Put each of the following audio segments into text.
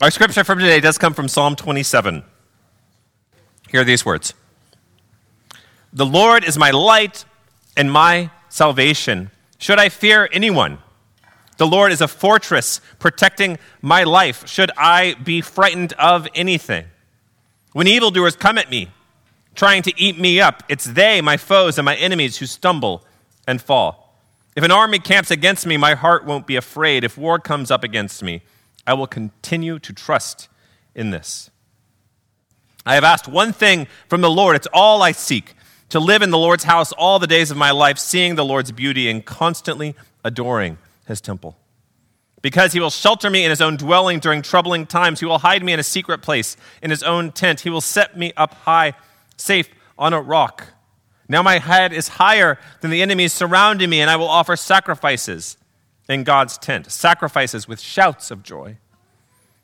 Our scripture from today does come from Psalm 27. Hear these words The Lord is my light and my salvation. Should I fear anyone? The Lord is a fortress protecting my life. Should I be frightened of anything? When evildoers come at me, trying to eat me up, it's they, my foes, and my enemies who stumble and fall. If an army camps against me, my heart won't be afraid. If war comes up against me, I will continue to trust in this. I have asked one thing from the Lord. It's all I seek to live in the Lord's house all the days of my life, seeing the Lord's beauty and constantly adoring his temple. Because he will shelter me in his own dwelling during troubling times, he will hide me in a secret place in his own tent. He will set me up high, safe on a rock. Now my head is higher than the enemies surrounding me, and I will offer sacrifices in God's tent, sacrifices with shouts of joy.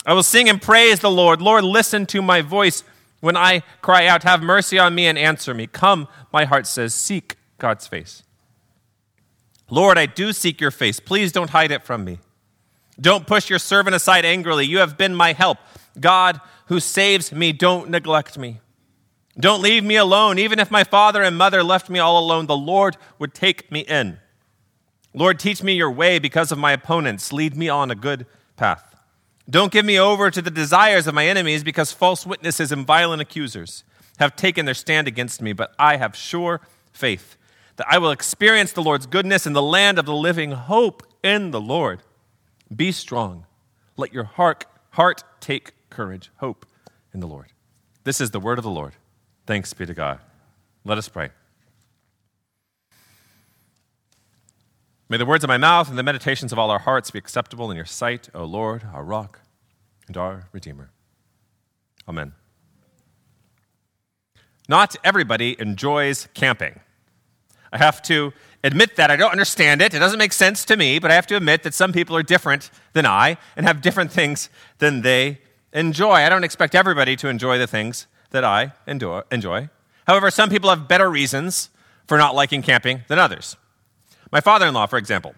I will sing and praise the Lord. Lord, listen to my voice when I cry out, Have mercy on me and answer me. Come, my heart says, Seek God's face. Lord, I do seek your face. Please don't hide it from me. Don't push your servant aside angrily. You have been my help. God who saves me, don't neglect me. Don't leave me alone. Even if my father and mother left me all alone, the Lord would take me in. Lord, teach me your way because of my opponents. Lead me on a good path. Don't give me over to the desires of my enemies because false witnesses and violent accusers have taken their stand against me, but I have sure faith that I will experience the Lord's goodness in the land of the living. Hope in the Lord. Be strong. Let your heart, heart take courage. Hope in the Lord. This is the word of the Lord. Thanks be to God. Let us pray. May the words of my mouth and the meditations of all our hearts be acceptable in your sight, O Lord, our rock and our Redeemer. Amen. Not everybody enjoys camping. I have to admit that I don't understand it. It doesn't make sense to me, but I have to admit that some people are different than I and have different things than they enjoy. I don't expect everybody to enjoy the things that I enjoy. However, some people have better reasons for not liking camping than others. My father in law, for example,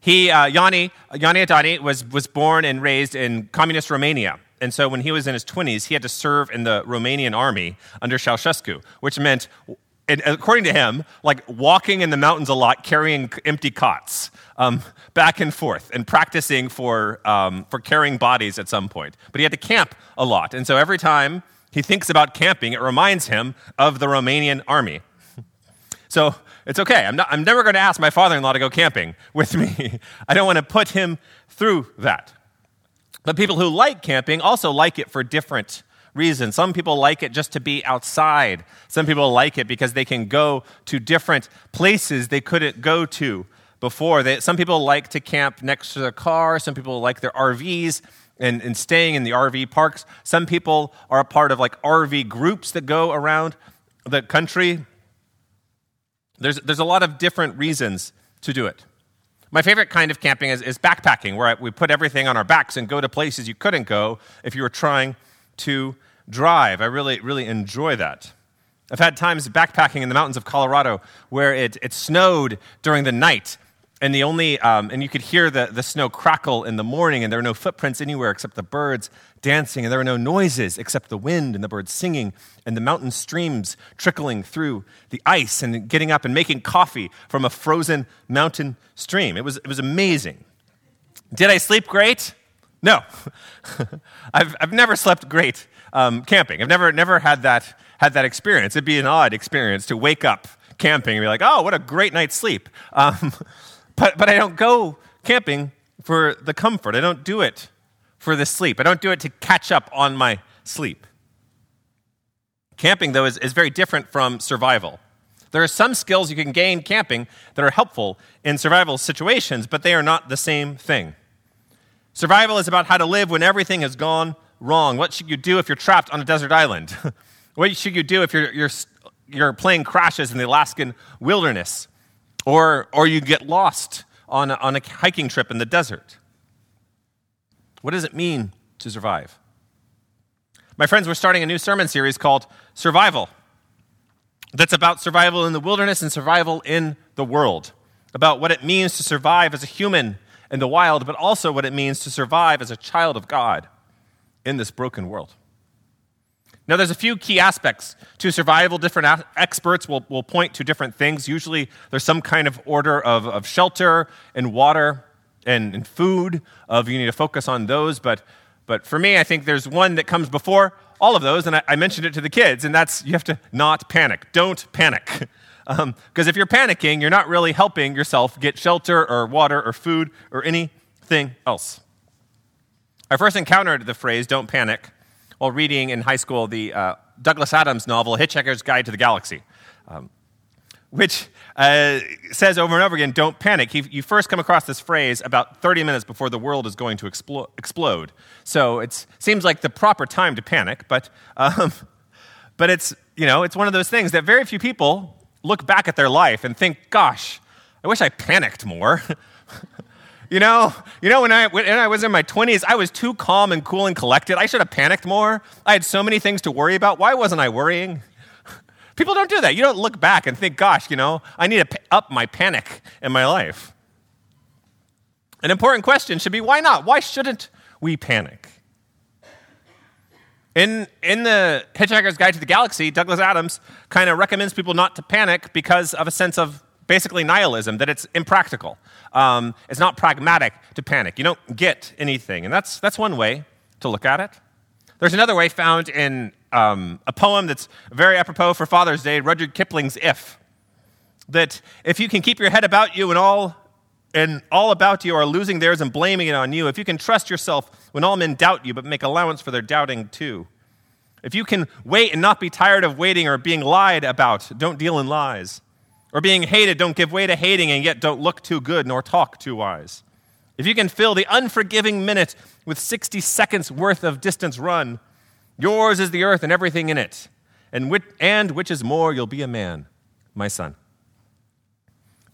he, uh, Yanni, Yanni Adani was, was born and raised in communist Romania. And so when he was in his 20s, he had to serve in the Romanian army under Ceausescu, which meant according to him, like walking in the mountains a lot, carrying empty cots um, back and forth, and practicing for, um, for carrying bodies at some point. But he had to camp a lot. And so every time he thinks about camping, it reminds him of the Romanian army. so it's okay. I'm, not, I'm never going to ask my father in law to go camping with me. I don't want to put him through that. But people who like camping also like it for different reasons. Some people like it just to be outside. Some people like it because they can go to different places they couldn't go to before. They, some people like to camp next to their car. Some people like their RVs and, and staying in the RV parks. Some people are a part of like RV groups that go around the country. There's, there's a lot of different reasons to do it. My favorite kind of camping is, is backpacking, where we put everything on our backs and go to places you couldn't go if you were trying to drive. I really, really enjoy that. I've had times backpacking in the mountains of Colorado where it, it snowed during the night, and the only um, and you could hear the, the snow crackle in the morning, and there were no footprints anywhere except the birds dancing, and there were no noises except the wind and the birds singing, and the mountain streams trickling through the ice, and getting up and making coffee from a frozen mountain stream. It was, it was amazing. Did I sleep great? No. I've, I've never slept great um, camping. I've never, never had, that, had that experience. It'd be an odd experience to wake up camping and be like, oh, what a great night's sleep. Um, but, but I don't go camping for the comfort. I don't do it for the sleep. I don't do it to catch up on my sleep. Camping, though, is, is very different from survival. There are some skills you can gain camping that are helpful in survival situations, but they are not the same thing. Survival is about how to live when everything has gone wrong? What should you do if you're trapped on a desert island? what should you do if your, your, your plane crashes in the Alaskan wilderness? Or, or you get lost on a, on a hiking trip in the desert? What does it mean to survive? My friends, we're starting a new sermon series called Survival. That's about survival in the wilderness and survival in the world, about what it means to survive as a human in the wild, but also what it means to survive as a child of God in this broken world. Now, there's a few key aspects to survival. Different experts will, will point to different things. Usually, there's some kind of order of, of shelter and water and, and food, of you need to focus on those. But, but for me, I think there's one that comes before all of those, and I, I mentioned it to the kids, and that's you have to not panic. Don't panic. Because um, if you're panicking, you're not really helping yourself get shelter or water or food or anything else. I first encountered the phrase don't panic while reading in high school the uh, Douglas Adams novel, Hitchhiker's Guide to the Galaxy, um, which uh, says over and over again, don't panic. He, you first come across this phrase about 30 minutes before the world is going to explo- explode. So it seems like the proper time to panic, but, um, but it's, you know, it's one of those things that very few people look back at their life and think, gosh, I wish I panicked more. You know, you know when I, when I was in my 20s, I was too calm and cool and collected. I should have panicked more. I had so many things to worry about. Why wasn't I worrying? People don't do that. You don't look back and think, gosh, you know, I need to up my panic in my life. An important question should be why not? Why shouldn't we panic? In, in the Hitchhiker's Guide to the Galaxy, Douglas Adams kind of recommends people not to panic because of a sense of basically nihilism, that it's impractical. Um, it's not pragmatic to panic. You don't get anything. And that's, that's one way to look at it. There's another way found in um, a poem that's very apropos for Father's Day, Rudyard Kipling's If. That if you can keep your head about you and all and all about you are losing theirs and blaming it on you, if you can trust yourself when all men doubt you but make allowance for their doubting too, if you can wait and not be tired of waiting or being lied about, don't deal in lies. Or being hated, don't give way to hating, and yet don't look too good nor talk too wise. If you can fill the unforgiving minute with 60 seconds worth of distance run, yours is the earth and everything in it. And which, and which is more, you'll be a man, my son.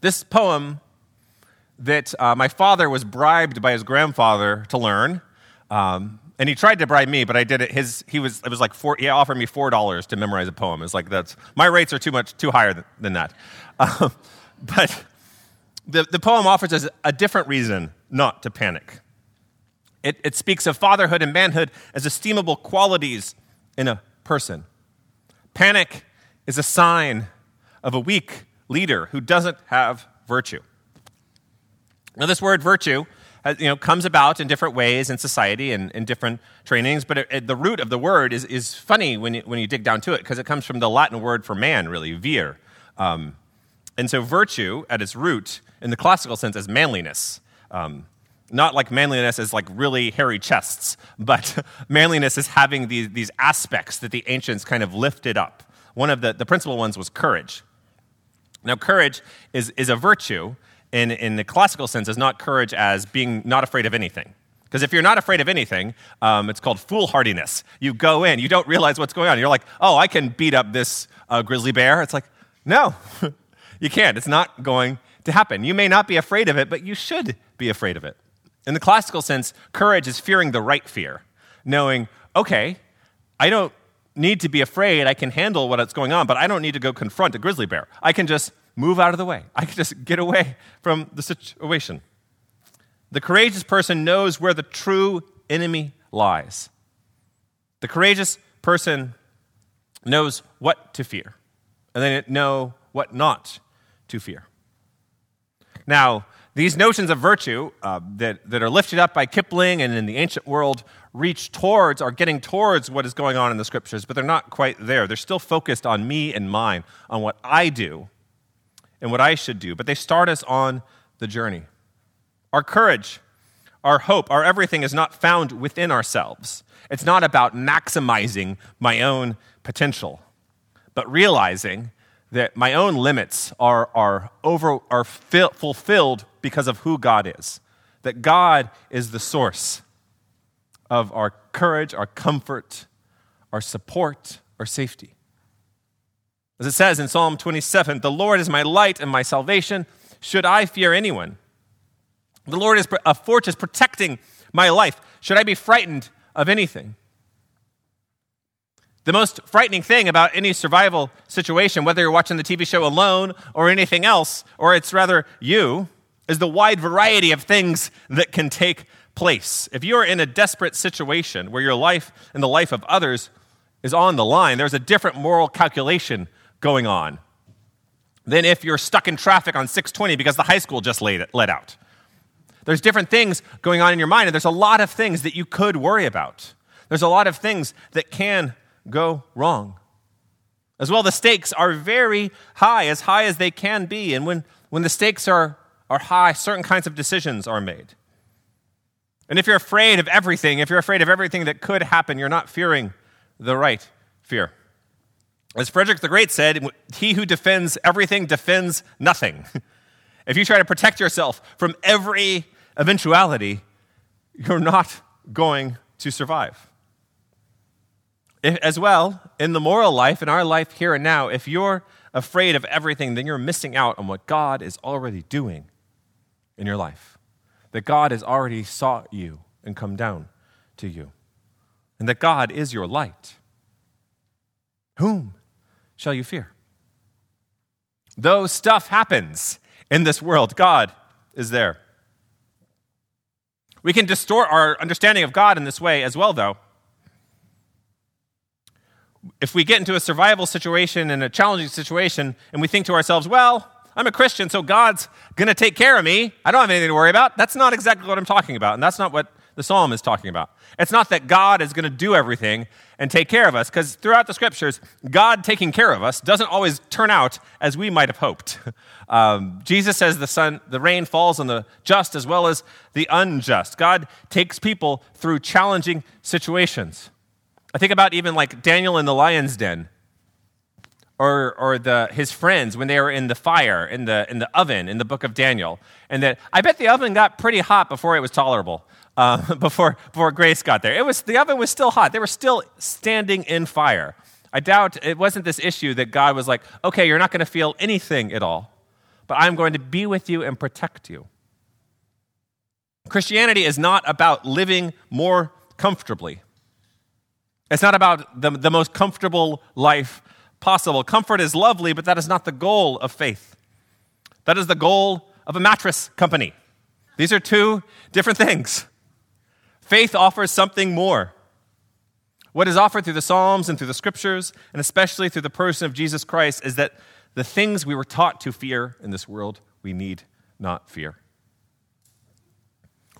This poem that uh, my father was bribed by his grandfather to learn um, and he tried to bribe me, but I did it. His he was it was like four. He offered me four dollars to memorize a poem. It's like that's my rates are too much too higher than that. Um, but the the poem offers us a different reason not to panic. It, it speaks of fatherhood and manhood as esteemable qualities in a person. Panic is a sign of a weak leader who doesn't have virtue. Now, this word virtue you know, comes about in different ways in society and in different trainings, but it, the root of the word is, is funny when you, when you dig down to it because it comes from the Latin word for man, really, vir. Um, and so virtue, at its root, in the classical sense, is manliness. Um, not like manliness as like really hairy chests, but manliness is having these, these aspects that the ancients kind of lifted up. One of the, the principal ones was courage. Now, courage is, is a virtue in, in the classical sense is not courage as being not afraid of anything. Because if you're not afraid of anything, um, it's called foolhardiness. You go in, you don't realize what's going on. You're like, oh, I can beat up this uh, grizzly bear. It's like, no, you can't. It's not going to happen. You may not be afraid of it, but you should be afraid of it. In the classical sense, courage is fearing the right fear, knowing, okay, I don't need to be afraid. I can handle what's going on, but I don't need to go confront a grizzly bear. I can just move out of the way. I can just get away from the situation. The courageous person knows where the true enemy lies. The courageous person knows what to fear, and they know what not to fear. Now, these notions of virtue uh, that, that are lifted up by Kipling and in the ancient world reach towards, are getting towards what is going on in the scriptures, but they're not quite there. They're still focused on me and mine, on what I do and what I should do, but they start us on the journey. Our courage, our hope, our everything is not found within ourselves. It's not about maximizing my own potential, but realizing that my own limits are, are, over, are fulfilled because of who God is. That God is the source of our courage, our comfort, our support, our safety. As it says in Psalm 27, the Lord is my light and my salvation. Should I fear anyone? The Lord is a fortress protecting my life. Should I be frightened of anything? The most frightening thing about any survival situation, whether you're watching the TV show alone or anything else, or it's rather you, is the wide variety of things that can take place. If you're in a desperate situation where your life and the life of others is on the line, there's a different moral calculation going on than if you're stuck in traffic on 620 because the high school just let, let out. There's different things going on in your mind, and there's a lot of things that you could worry about. There's a lot of things that can go wrong. As well, the stakes are very high, as high as they can be. And when, when the stakes are, are high, certain kinds of decisions are made. And if you're afraid of everything, if you're afraid of everything that could happen, you're not fearing the right fear. As Frederick the Great said, he who defends everything defends nothing. if you try to protect yourself from every eventuality, you're not going to survive. As well, in the moral life, in our life here and now, if you're afraid of everything, then you're missing out on what God is already doing in your life. That God has already sought you and come down to you. And that God is your light. Whom shall you fear? Though stuff happens in this world, God is there. We can distort our understanding of God in this way as well, though. If we get into a survival situation and a challenging situation and we think to ourselves, well, I'm a Christian, so God's going to take care of me. I don't have anything to worry about. That's not exactly what I'm talking about. And that's not what the psalm is talking about. It's not that God is going to do everything and take care of us, because throughout the scriptures, God taking care of us doesn't always turn out as we might have hoped. Um, Jesus says the sun, the rain falls on the just as well as the unjust. God takes people through challenging situations. I think about even like Daniel in the lion's den or, or the, his friends when they were in the fire, in the, in the oven in the book of Daniel. And that I bet the oven got pretty hot before it was tolerable, uh, before, before grace got there. It was, the oven was still hot. They were still standing in fire. I doubt it wasn't this issue that God was like, okay, you're not going to feel anything at all, but I'm going to be with you and protect you. Christianity is not about living more comfortably. It's not about the, the most comfortable life possible. Comfort is lovely, but that is not the goal of faith. That is the goal of a mattress company. These are two different things. Faith offers something more. What is offered through the Psalms and through the Scriptures, and especially through the person of Jesus Christ, is that the things we were taught to fear in this world, we need not fear.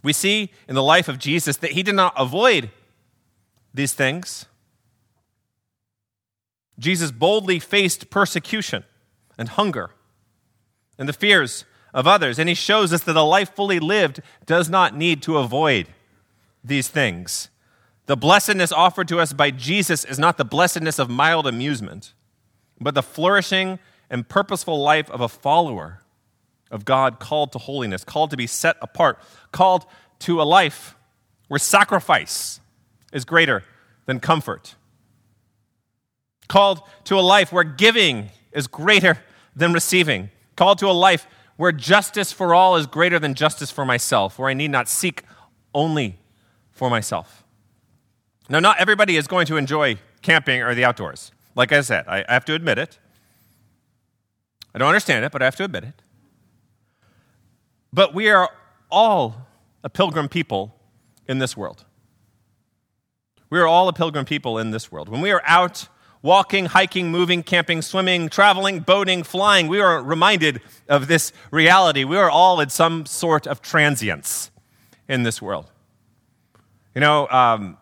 We see in the life of Jesus that he did not avoid these things, Jesus boldly faced persecution and hunger and the fears of others. And he shows us that a life fully lived does not need to avoid these things. The blessedness offered to us by Jesus is not the blessedness of mild amusement, but the flourishing and purposeful life of a follower of God called to holiness, called to be set apart, called to a life where sacrifice is greater than comfort called to a life where giving is greater than receiving, called to a life where justice for all is greater than justice for myself, where I need not seek only for myself. Now, not everybody is going to enjoy camping or the outdoors. Like I said, I have to admit it. I don't understand it, but I have to admit it. But we are all a pilgrim people in this world. We are all a pilgrim people in this world. When we are out walking, hiking, moving, camping, swimming, traveling, boating, flying, we are reminded of this reality. We are all in some sort of transience in this world. You know, um,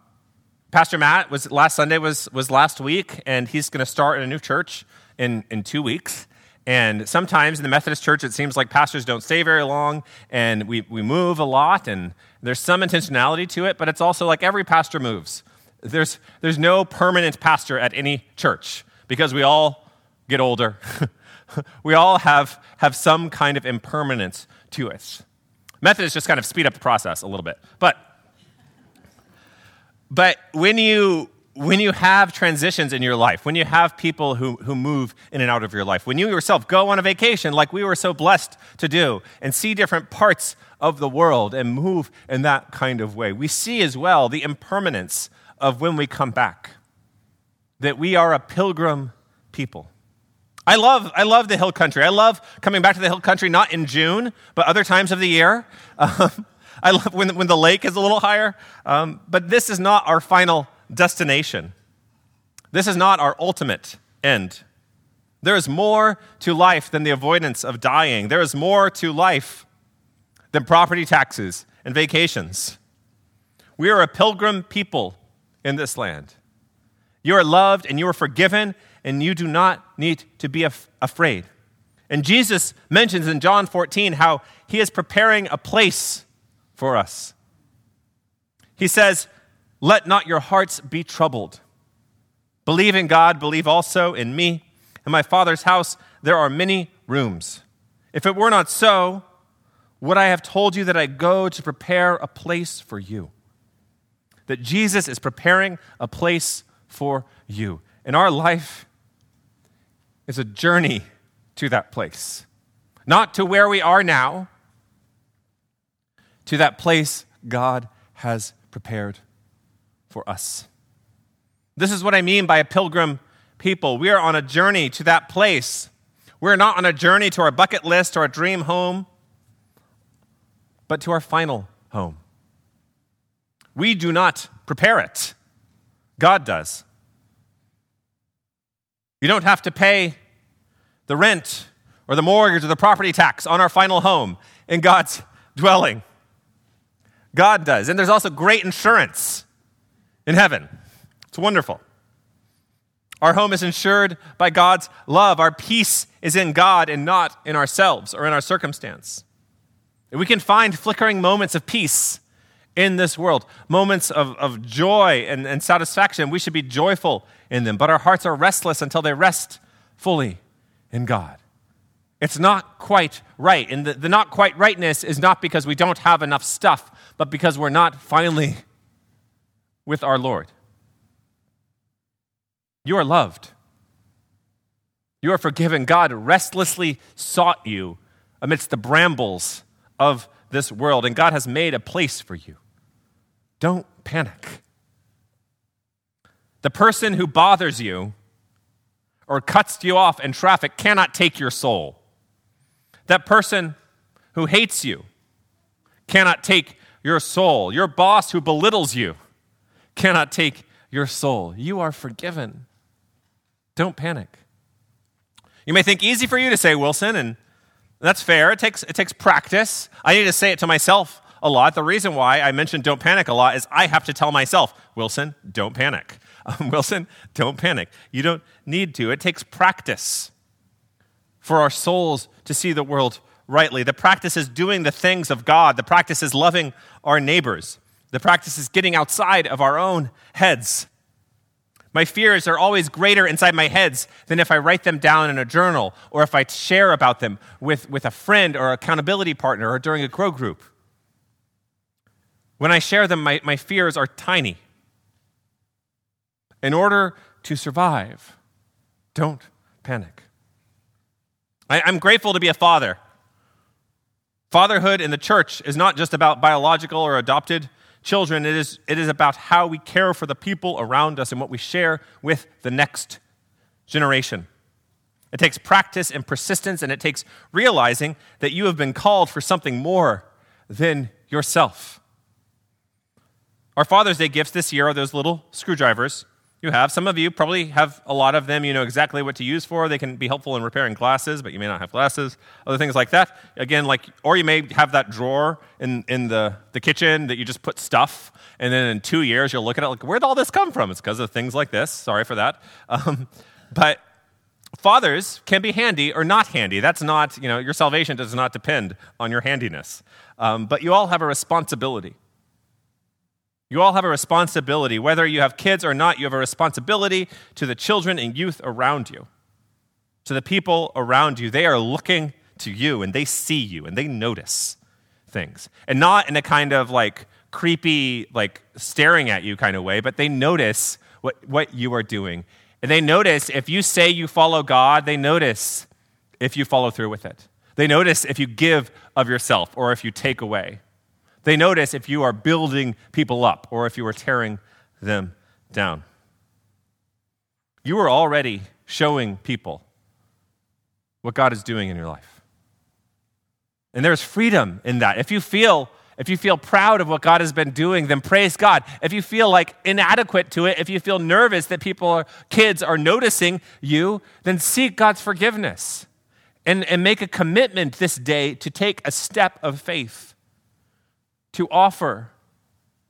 Pastor Matt was last Sunday was was last week, and he's going to start in a new church in in two weeks. And sometimes in the Methodist church, it seems like pastors don't stay very long, and we we move a lot, and there's some intentionality to it. But it's also like every pastor moves. There's, there's no permanent pastor at any church because we all get older. we all have, have some kind of impermanence to us. Methodists just kind of speed up the process a little bit. But, but when, you, when you have transitions in your life, when you have people who, who move in and out of your life, when you yourself go on a vacation like we were so blessed to do and see different parts of the world and move in that kind of way, we see as well the impermanence of when we come back. That we are a pilgrim people. I love, I love the hill country. I love coming back to the hill country, not in June, but other times of the year. Um, I love when, when the lake is a little higher. Um, but this is not our final destination. This is not our ultimate end. There is more to life than the avoidance of dying. There is more to life than property taxes and vacations. We are a pilgrim people in this land. You are loved and you are forgiven, and you do not need to be af- afraid. And Jesus mentions in John 14 how he is preparing a place for us. He says, Let not your hearts be troubled. Believe in God, believe also in me. In my Father's house there are many rooms. If it were not so, would I have told you that I go to prepare a place for you? That Jesus is preparing a place for you. And our life is a journey to that place. Not to where we are now, to that place God has prepared for us. This is what I mean by a pilgrim people. We are on a journey to that place. We're not on a journey to our bucket list or our dream home, but to our final home. We do not prepare it, God does. You don't have to pay the rent or the mortgage or the property tax on our final home in God's dwelling. God does. And there's also great insurance in heaven. It's wonderful. Our home is insured by God's love. Our peace is in God and not in ourselves or in our circumstance. And we can find flickering moments of peace in this world, moments of, of joy and, and satisfaction. We should be joyful in them, but our hearts are restless until they rest fully in God. It's not quite right. And the, the not quite rightness is not because we don't have enough stuff, but because we're not finally with our Lord. You are loved. You are forgiven. God restlessly sought you amidst the brambles of this world, and God has made a place for you. Don't panic. The person who bothers you or cuts you off in traffic cannot take your soul. That person who hates you cannot take your soul. Your boss who belittles you cannot take your soul. You are forgiven. Don't panic. You may think easy for you to say, Wilson, and that's fair. It takes, it takes practice. I need to say it to myself a lot. The reason why I mentioned don't panic a lot is I have to tell myself, Wilson, don't panic. Um, Wilson, don't panic. You don't need to. It takes practice for our souls to see the world rightly. The practice is doing the things of God, the practice is loving our neighbors, the practice is getting outside of our own heads. My fears are always greater inside my heads than if I write them down in a journal or if I share about them with, with a friend or accountability partner or during a grow group. When I share them, my, my fears are tiny. In order to survive, don't panic. I, I'm grateful to be a father. Fatherhood in the church is not just about biological or adopted children, it is, it is about how we care for the people around us and what we share with the next generation. It takes practice and persistence, and it takes realizing that you have been called for something more than yourself. Our Father's Day gifts this year are those little screwdrivers you have. Some of you probably have a lot of them. You know exactly what to use for. They can be helpful in repairing glasses, but you may not have glasses. Other things like that. Again, like, or you may have that drawer in, in the, the kitchen that you just put stuff, and then in two years you'll look at it like, where'd all this come from? It's because of things like this. Sorry for that. Um, but fathers can be handy or not handy. That's not, you know, your salvation does not depend on your handiness. Um, but you all have a responsibility. You all have a responsibility. Whether you have kids or not, you have a responsibility to the children and youth around you, to the people around you. They are looking to you and they see you and they notice things. And not in a kind of like creepy, like staring at you kind of way, but they notice what, what you are doing. And they notice if you say you follow God, they notice if you follow through with it. They notice if you give of yourself or if you take away. They notice if you are building people up or if you are tearing them down. You are already showing people what God is doing in your life. And there's freedom in that. If you feel if you feel proud of what God has been doing, then praise God. If you feel like inadequate to it, if you feel nervous that people, are, kids are noticing you, then seek God's forgiveness and, and make a commitment this day to take a step of faith to offer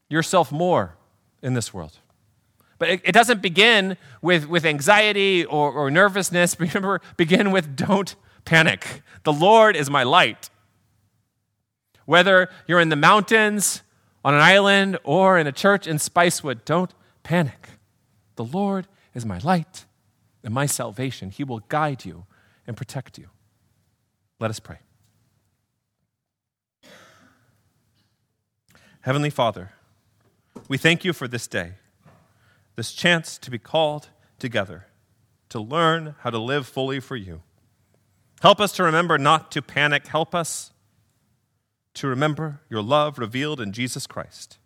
yourself more in this world. But it, it doesn't begin with, with anxiety or, or nervousness. Remember, begin with don't panic. The Lord is my light. Whether you're in the mountains, on an island, or in a church in Spicewood, don't panic. The Lord is my light and my salvation. He will guide you and protect you. Let us pray. Heavenly Father, we thank you for this day, this chance to be called together, to learn how to live fully for you. Help us to remember not to panic. Help us to remember your love revealed in Jesus Christ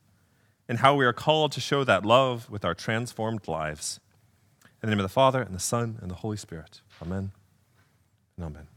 and how we are called to show that love with our transformed lives. In the name of the Father, and the Son, and the Holy Spirit. Amen and amen.